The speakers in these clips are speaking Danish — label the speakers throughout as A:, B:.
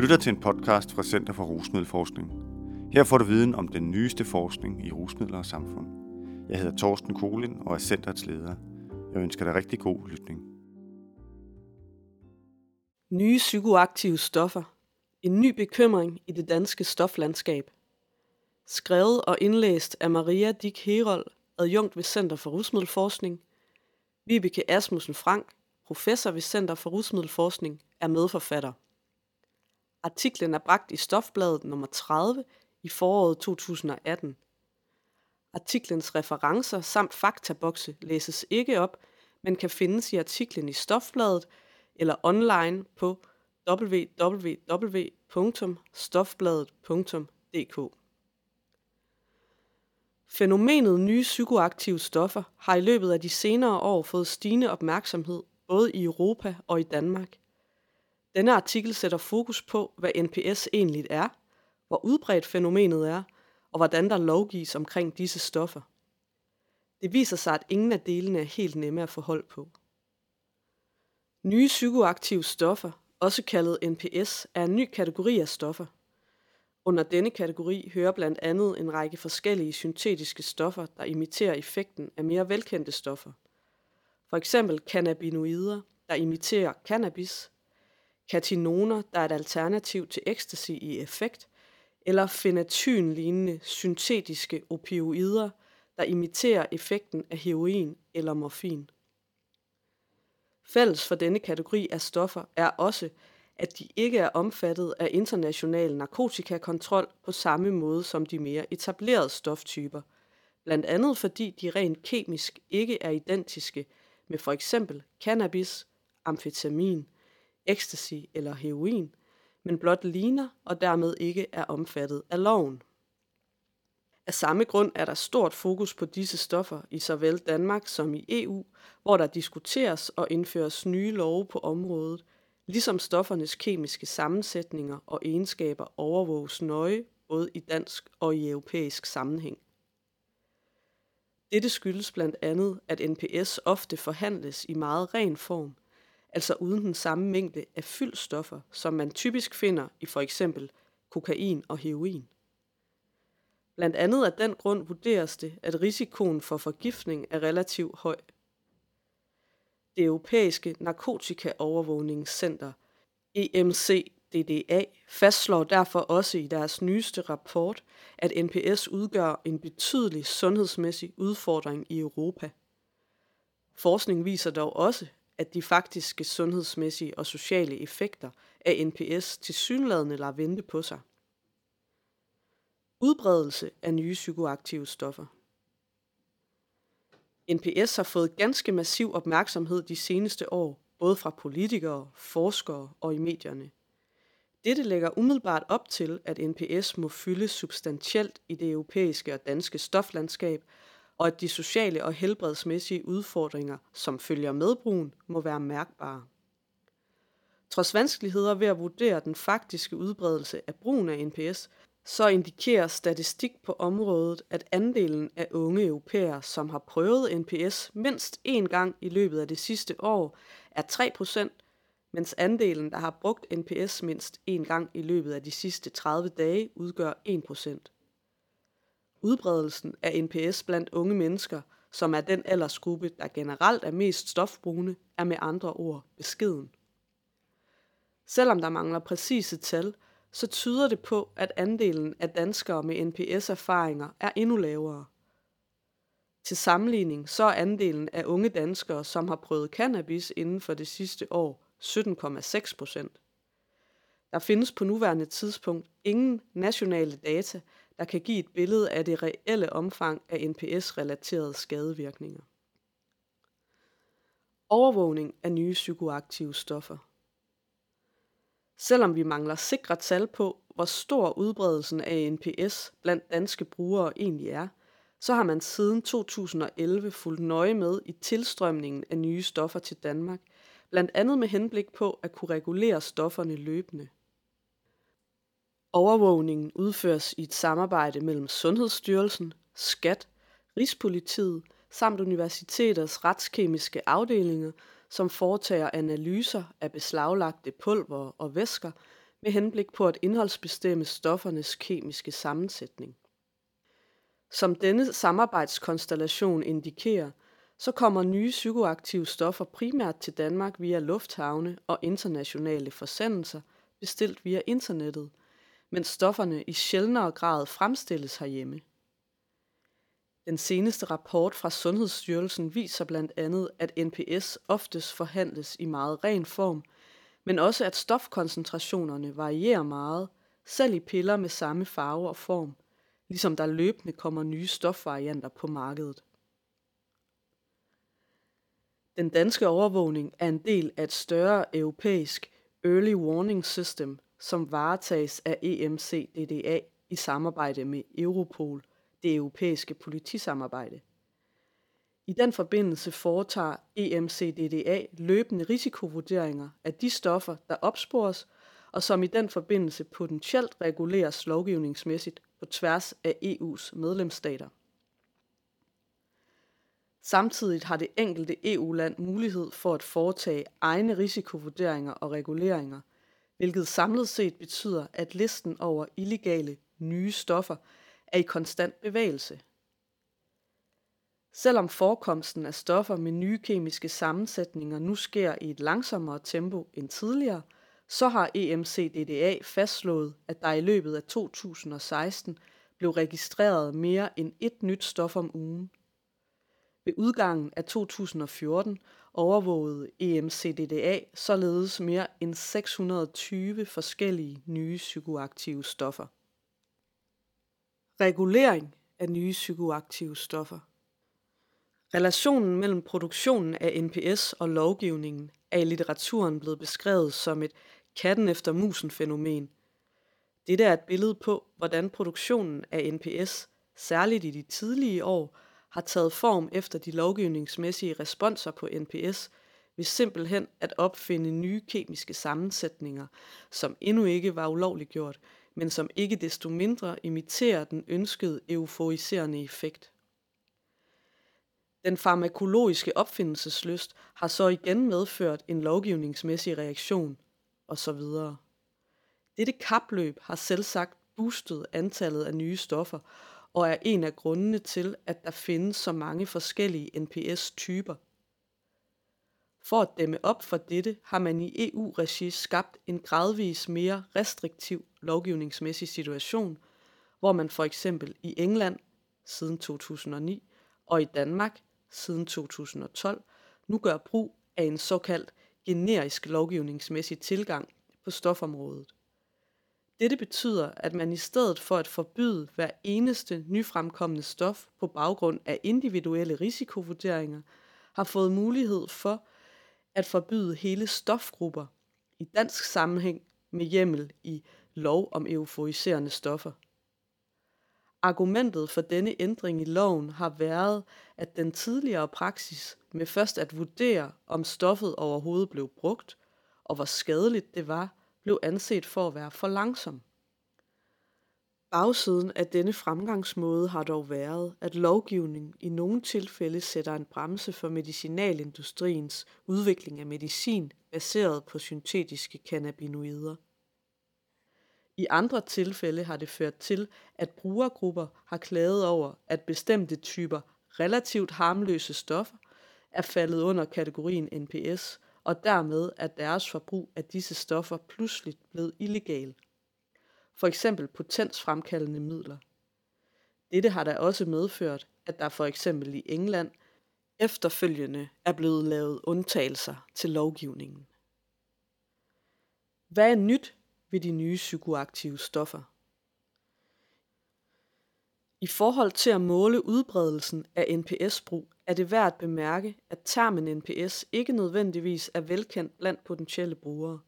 A: lytter til en podcast fra Center for Rusmiddelforskning. Her får du viden om den nyeste forskning i rusmidler og samfund. Jeg hedder Torsten Kolin og er centerets leder. Jeg ønsker dig rigtig god lytning.
B: Nye psykoaktive stoffer. En ny bekymring i det danske stoflandskab. Skrevet og indlæst af Maria Dick Herold, adjunkt ved Center for Rusmiddelforskning. Vibeke Asmussen Frank, professor ved Center for Rusmiddelforskning, er medforfatter. Artiklen er bragt i Stofbladet nummer 30 i foråret 2018. Artiklens referencer samt faktabokse læses ikke op, men kan findes i artiklen i Stofbladet eller online på www.stofbladet.dk. Fænomenet nye psykoaktive stoffer har i løbet af de senere år fået stigende opmærksomhed både i Europa og i Danmark. Denne artikel sætter fokus på, hvad NPS egentlig er, hvor udbredt fænomenet er, og hvordan der lovgives omkring disse stoffer. Det viser sig, at ingen af delene er helt nemme at få hold på. Nye psykoaktive stoffer, også kaldet NPS, er en ny kategori af stoffer. Under denne kategori hører blandt andet en række forskellige syntetiske stoffer, der imiterer effekten af mere velkendte stoffer. For eksempel cannabinoider, der imiterer cannabis, katinoner, der er et alternativ til ecstasy i effekt, eller fenatyn-lignende syntetiske opioider, der imiterer effekten af heroin eller morfin. Fælles for denne kategori af stoffer er også, at de ikke er omfattet af international narkotikakontrol på samme måde som de mere etablerede stoftyper, blandt andet fordi de rent kemisk ikke er identiske med for eksempel cannabis, amfetamin, ecstasy eller heroin, men blot ligner og dermed ikke er omfattet af loven. Af samme grund er der stort fokus på disse stoffer i såvel Danmark som i EU, hvor der diskuteres og indføres nye love på området, ligesom stoffernes kemiske sammensætninger og egenskaber overvåges nøje både i dansk og i europæisk sammenhæng. Dette skyldes blandt andet, at NPS ofte forhandles i meget ren form, altså uden den samme mængde af fyldstoffer, som man typisk finder i for eksempel kokain og heroin. Blandt andet af den grund vurderes det, at risikoen for forgiftning er relativt høj. Det europæiske narkotikaovervågningscenter EMCDDA fastslår derfor også i deres nyeste rapport, at NPS udgør en betydelig sundhedsmæssig udfordring i Europa. Forskning viser dog også, at de faktiske sundhedsmæssige og sociale effekter af NPS til synladende lader vente på sig. Udbredelse af nye psykoaktive stoffer. NPS har fået ganske massiv opmærksomhed de seneste år, både fra politikere, forskere og i medierne. Dette lægger umiddelbart op til, at NPS må fylde substantielt i det europæiske og danske stoflandskab, og at de sociale og helbredsmæssige udfordringer, som følger med brugen, må være mærkbare. Trods vanskeligheder ved at vurdere den faktiske udbredelse af brugen af NPS, så indikerer statistik på området, at andelen af unge europæere, som har prøvet NPS mindst én gang i løbet af det sidste år, er 3%, mens andelen, der har brugt NPS mindst én gang i løbet af de sidste 30 dage, udgør 1%. Udbredelsen af NPS blandt unge mennesker, som er den aldersgruppe, der generelt er mest stofbrugende, er med andre ord beskeden. Selvom der mangler præcise tal, så tyder det på, at andelen af danskere med NPS-erfaringer er endnu lavere. Til sammenligning så er andelen af unge danskere, som har prøvet cannabis inden for det sidste år, 17,6 procent. Der findes på nuværende tidspunkt ingen nationale data, der kan give et billede af det reelle omfang af NPS-relaterede skadevirkninger. Overvågning af nye psykoaktive stoffer. Selvom vi mangler sikre tal på, hvor stor udbredelsen af NPS blandt danske brugere egentlig er, så har man siden 2011 fulgt nøje med i tilstrømningen af nye stoffer til Danmark, blandt andet med henblik på at kunne regulere stofferne løbende. Overvågningen udføres i et samarbejde mellem Sundhedsstyrelsen, SKAT, Rigspolitiet samt universiteters retskemiske afdelinger, som foretager analyser af beslaglagte pulver og væsker med henblik på at indholdsbestemme stoffernes kemiske sammensætning. Som denne samarbejdskonstellation indikerer, så kommer nye psykoaktive stoffer primært til Danmark via lufthavne og internationale forsendelser, bestilt via internettet, mens stofferne i sjældnere grad fremstilles herhjemme. Den seneste rapport fra Sundhedsstyrelsen viser blandt andet, at NPS oftest forhandles i meget ren form, men også at stofkoncentrationerne varierer meget, selv i piller med samme farve og form, ligesom der løbende kommer nye stofvarianter på markedet. Den danske overvågning er en del af et større europæisk Early Warning System, som varetages af EMCDDA i samarbejde med Europol, det europæiske politisamarbejde. I den forbindelse foretager EMCDDA løbende risikovurderinger af de stoffer, der opspores, og som i den forbindelse potentielt reguleres lovgivningsmæssigt på tværs af EU's medlemsstater. Samtidig har det enkelte EU-land mulighed for at foretage egne risikovurderinger og reguleringer, hvilket samlet set betyder, at listen over illegale nye stoffer er i konstant bevægelse. Selvom forekomsten af stoffer med nye kemiske sammensætninger nu sker i et langsommere tempo end tidligere, så har EMCDDA fastslået, at der i løbet af 2016 blev registreret mere end et nyt stof om ugen. Ved udgangen af 2014 overvågede EMCDDA således mere end 620 forskellige nye psykoaktive stoffer. Regulering af nye psykoaktive stoffer. Relationen mellem produktionen af NPS og lovgivningen er i litteraturen blevet beskrevet som et katten efter musen fænomen. Dette er et billede på, hvordan produktionen af NPS, særligt i de tidlige år, har taget form efter de lovgivningsmæssige responser på NPS, ved simpelthen at opfinde nye kemiske sammensætninger, som endnu ikke var ulovligt gjort, men som ikke desto mindre imiterer den ønskede euforiserende effekt. Den farmakologiske opfindelsesløst har så igen medført en lovgivningsmæssig reaktion, osv. Dette kapløb har selvsagt boostet antallet af nye stoffer, og er en af grundene til, at der findes så mange forskellige NPS-typer. For at dæmme op for dette har man i EU-regi skabt en gradvis mere restriktiv lovgivningsmæssig situation, hvor man for eksempel i England siden 2009 og i Danmark siden 2012 nu gør brug af en såkaldt generisk lovgivningsmæssig tilgang på stofområdet. Dette betyder, at man i stedet for at forbyde hver eneste nyfremkommende stof på baggrund af individuelle risikovurderinger, har fået mulighed for at forbyde hele stofgrupper i dansk sammenhæng med hjemmel i lov om euforiserende stoffer. Argumentet for denne ændring i loven har været, at den tidligere praksis med først at vurdere, om stoffet overhovedet blev brugt, og hvor skadeligt det var, blev anset for at være for langsom. Bagsiden af denne fremgangsmåde har dog været, at lovgivning i nogle tilfælde sætter en bremse for medicinalindustriens udvikling af medicin baseret på syntetiske cannabinoider. I andre tilfælde har det ført til, at brugergrupper har klaget over, at bestemte typer relativt harmløse stoffer er faldet under kategorien NPS, og dermed er deres forbrug af disse stoffer pludselig blevet illegal. For eksempel potensfremkaldende midler. Dette har da også medført, at der for eksempel i England efterfølgende er blevet lavet undtagelser til lovgivningen. Hvad er nyt ved de nye psykoaktive stoffer? I forhold til at måle udbredelsen af NPS-brug, er det værd at bemærke, at termen NPS ikke nødvendigvis er velkendt blandt potentielle brugere.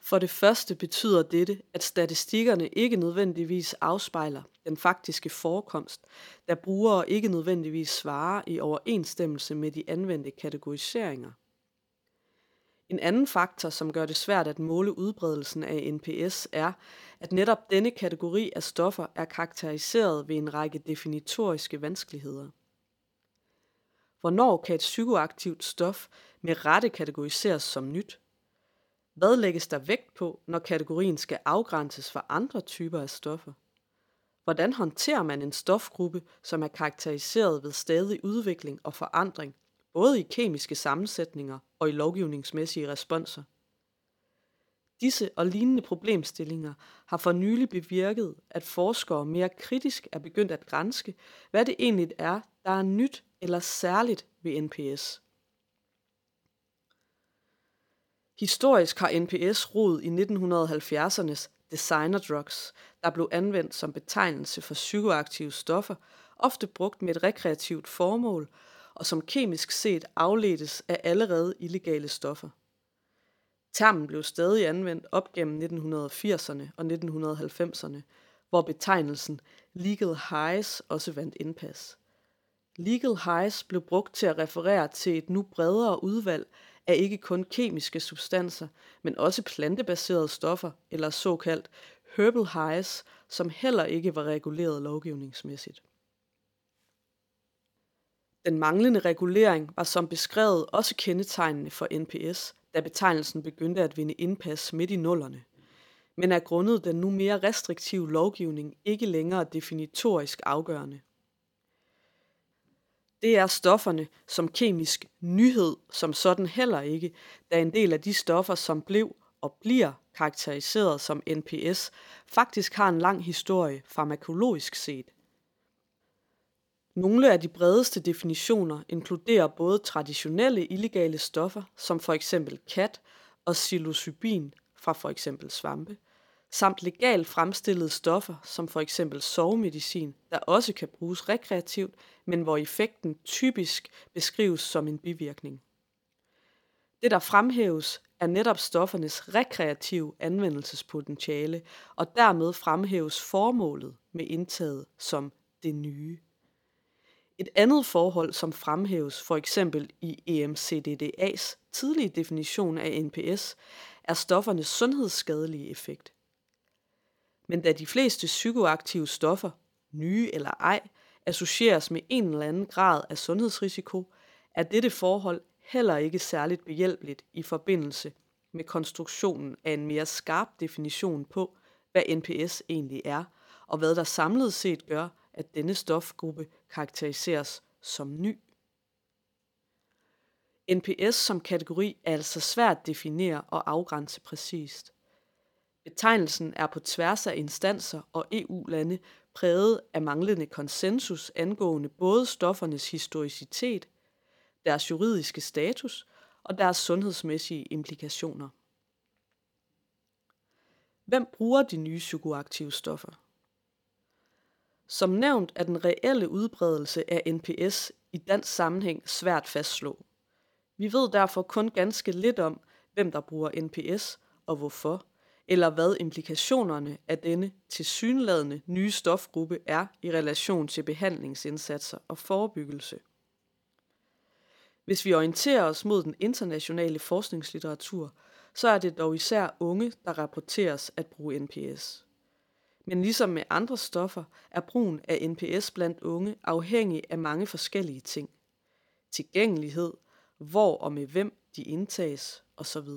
B: For det første betyder dette, at statistikkerne ikke nødvendigvis afspejler den faktiske forekomst, da brugere ikke nødvendigvis svarer i overensstemmelse med de anvendte kategoriseringer. En anden faktor, som gør det svært at måle udbredelsen af NPS, er, at netop denne kategori af stoffer er karakteriseret ved en række definitoriske vanskeligheder. Hvornår kan et psykoaktivt stof med rette kategoriseres som nyt? Hvad lægges der vægt på, når kategorien skal afgrænses fra andre typer af stoffer? Hvordan håndterer man en stofgruppe, som er karakteriseret ved stadig udvikling og forandring, både i kemiske sammensætninger og i lovgivningsmæssige responser? Disse og lignende problemstillinger har for nylig bevirket, at forskere mere kritisk er begyndt at grænske, hvad det egentlig er, der er nyt eller særligt ved NPS. Historisk har NPS rod i 1970'ernes designer drugs, der blev anvendt som betegnelse for psykoaktive stoffer, ofte brugt med et rekreativt formål, og som kemisk set afledtes af allerede illegale stoffer. Termen blev stadig anvendt op gennem 1980'erne og 1990'erne, hvor betegnelsen legal highs også vandt indpas. Legal highs blev brugt til at referere til et nu bredere udvalg af ikke kun kemiske substanser, men også plantebaserede stoffer eller såkaldt herbal highs, som heller ikke var reguleret lovgivningsmæssigt. Den manglende regulering var som beskrevet også kendetegnende for NPS, da betegnelsen begyndte at vinde indpas midt i nullerne, men er grundet den nu mere restriktive lovgivning ikke længere definitorisk afgørende. Det er stofferne som kemisk nyhed som sådan heller ikke, da en del af de stoffer, som blev og bliver karakteriseret som NPS, faktisk har en lang historie farmakologisk set. Nogle af de bredeste definitioner inkluderer både traditionelle illegale stoffer, som for eksempel kat og psilocybin fra for eksempel svampe, samt legalt fremstillede stoffer, som for eksempel sovemedicin, der også kan bruges rekreativt, men hvor effekten typisk beskrives som en bivirkning. Det, der fremhæves, er netop stoffernes rekreative anvendelsespotentiale, og dermed fremhæves formålet med indtaget som det nye. Et andet forhold, som fremhæves for eksempel i EMCDDA's tidlige definition af NPS, er stoffernes sundhedsskadelige effekt. Men da de fleste psykoaktive stoffer, nye eller ej, associeres med en eller anden grad af sundhedsrisiko, er dette forhold heller ikke særligt behjælpeligt i forbindelse med konstruktionen af en mere skarp definition på, hvad NPS egentlig er, og hvad der samlet set gør, at denne stofgruppe karakteriseres som ny. NPS som kategori er altså svært at definere og afgrænse præcist. Betegnelsen er på tværs af instanser og EU-lande præget af manglende konsensus angående både stoffernes historicitet, deres juridiske status og deres sundhedsmæssige implikationer. Hvem bruger de nye psykoaktive stoffer? Som nævnt er den reelle udbredelse af NPS i dansk sammenhæng svært fastslå. Vi ved derfor kun ganske lidt om, hvem der bruger NPS og hvorfor, eller hvad implikationerne af denne tilsyneladende nye stofgruppe er i relation til behandlingsindsatser og forebyggelse. Hvis vi orienterer os mod den internationale forskningslitteratur, så er det dog især unge, der rapporteres at bruge NPS. Men ligesom med andre stoffer, er brugen af NPS blandt unge afhængig af mange forskellige ting. Tilgængelighed, hvor og med hvem de indtages osv.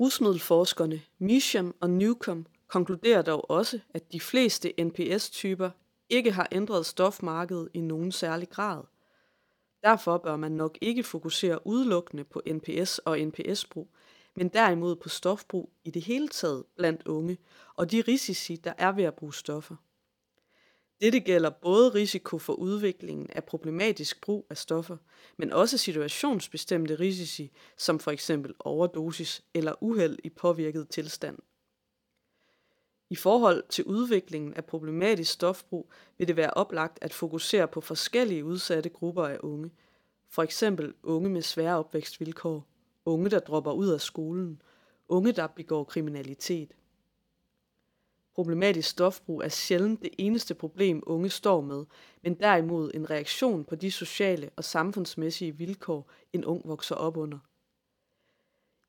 B: Rusmiddelforskerne Misham og Newcomb konkluderer dog også, at de fleste NPS-typer ikke har ændret stofmarkedet i nogen særlig grad. Derfor bør man nok ikke fokusere udelukkende på NPS og NPS-brug, men derimod på stofbrug i det hele taget blandt unge og de risici, der er ved at bruge stoffer. Dette gælder både risiko for udviklingen af problematisk brug af stoffer, men også situationsbestemte risici, som for eksempel overdosis eller uheld i påvirket tilstand. I forhold til udviklingen af problematisk stofbrug vil det være oplagt at fokusere på forskellige udsatte grupper af unge, for eksempel unge med svære opvækstvilkår, unge, der dropper ud af skolen, unge, der begår kriminalitet. Problematisk stofbrug er sjældent det eneste problem, unge står med, men derimod en reaktion på de sociale og samfundsmæssige vilkår, en ung vokser op under.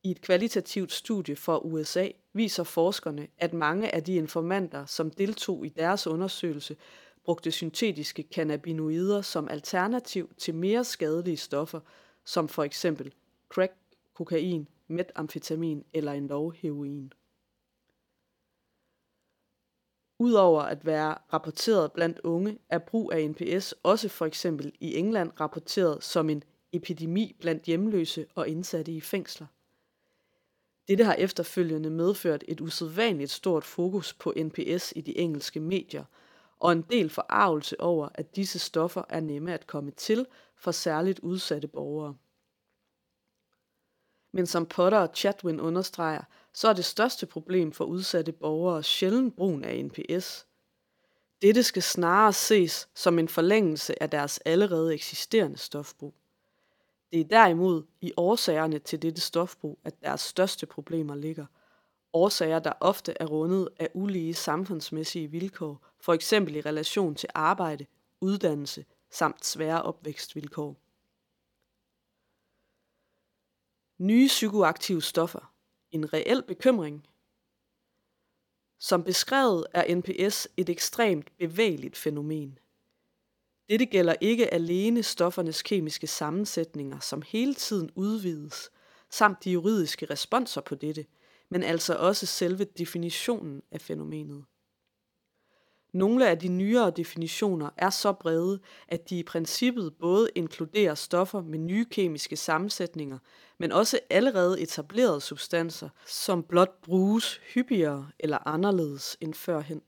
B: I et kvalitativt studie fra USA viser forskerne, at mange af de informanter, som deltog i deres undersøgelse, brugte syntetiske cannabinoider som alternativ til mere skadelige stoffer, som for eksempel crack kokain, metamfetamin eller endog heroin. Udover at være rapporteret blandt unge, er brug af NPS også for eksempel i England rapporteret som en epidemi blandt hjemløse og indsatte i fængsler. Dette har efterfølgende medført et usædvanligt stort fokus på NPS i de engelske medier, og en del forarvelse over, at disse stoffer er nemme at komme til for særligt udsatte borgere. Men som Potter og Chatwin understreger, så er det største problem for udsatte borgere sjældent brugen af NPS. Dette skal snarere ses som en forlængelse af deres allerede eksisterende stofbrug. Det er derimod i årsagerne til dette stofbrug, at deres største problemer ligger. Årsager, der ofte er rundet af ulige samfundsmæssige vilkår, for eksempel i relation til arbejde, uddannelse samt svære opvækstvilkår. Nye psykoaktive stoffer. En reel bekymring. Som beskrevet er NPS et ekstremt bevægeligt fænomen. Dette gælder ikke alene stoffernes kemiske sammensætninger, som hele tiden udvides, samt de juridiske responser på dette, men altså også selve definitionen af fænomenet. Nogle af de nyere definitioner er så brede, at de i princippet både inkluderer stoffer med nye kemiske sammensætninger, men også allerede etablerede substanser, som blot bruges hyppigere eller anderledes end førhen.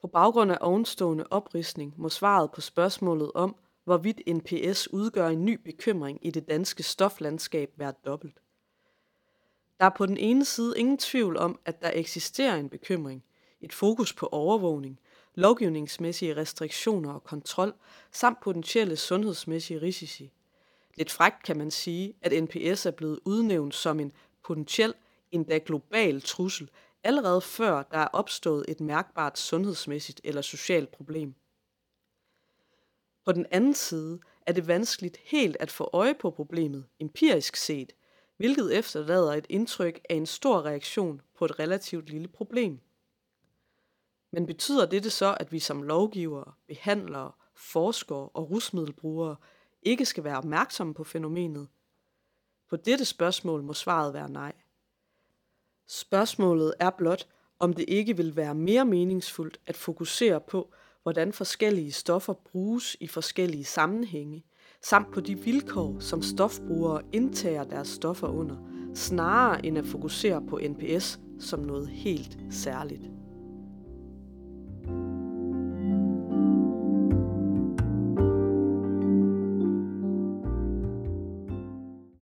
B: På baggrund af ovenstående oprisning må svaret på spørgsmålet om, hvorvidt NPS udgør en ny bekymring i det danske stoflandskab være dobbelt. Der er på den ene side ingen tvivl om, at der eksisterer en bekymring, et fokus på overvågning, lovgivningsmæssige restriktioner og kontrol, samt potentielle sundhedsmæssige risici. Lidt frækt kan man sige, at NPS er blevet udnævnt som en potentiel, endda global trussel, allerede før der er opstået et mærkbart sundhedsmæssigt eller socialt problem. På den anden side er det vanskeligt helt at få øje på problemet empirisk set, hvilket efterlader et indtryk af en stor reaktion på et relativt lille problem. Men betyder dette så, at vi som lovgivere, behandlere, forskere og rusmiddelbrugere ikke skal være opmærksomme på fænomenet? På dette spørgsmål må svaret være nej. Spørgsmålet er blot, om det ikke vil være mere meningsfuldt at fokusere på, hvordan forskellige stoffer bruges i forskellige sammenhænge, samt på de vilkår, som stofbrugere indtager deres stoffer under, snarere end at fokusere på NPS som noget helt særligt.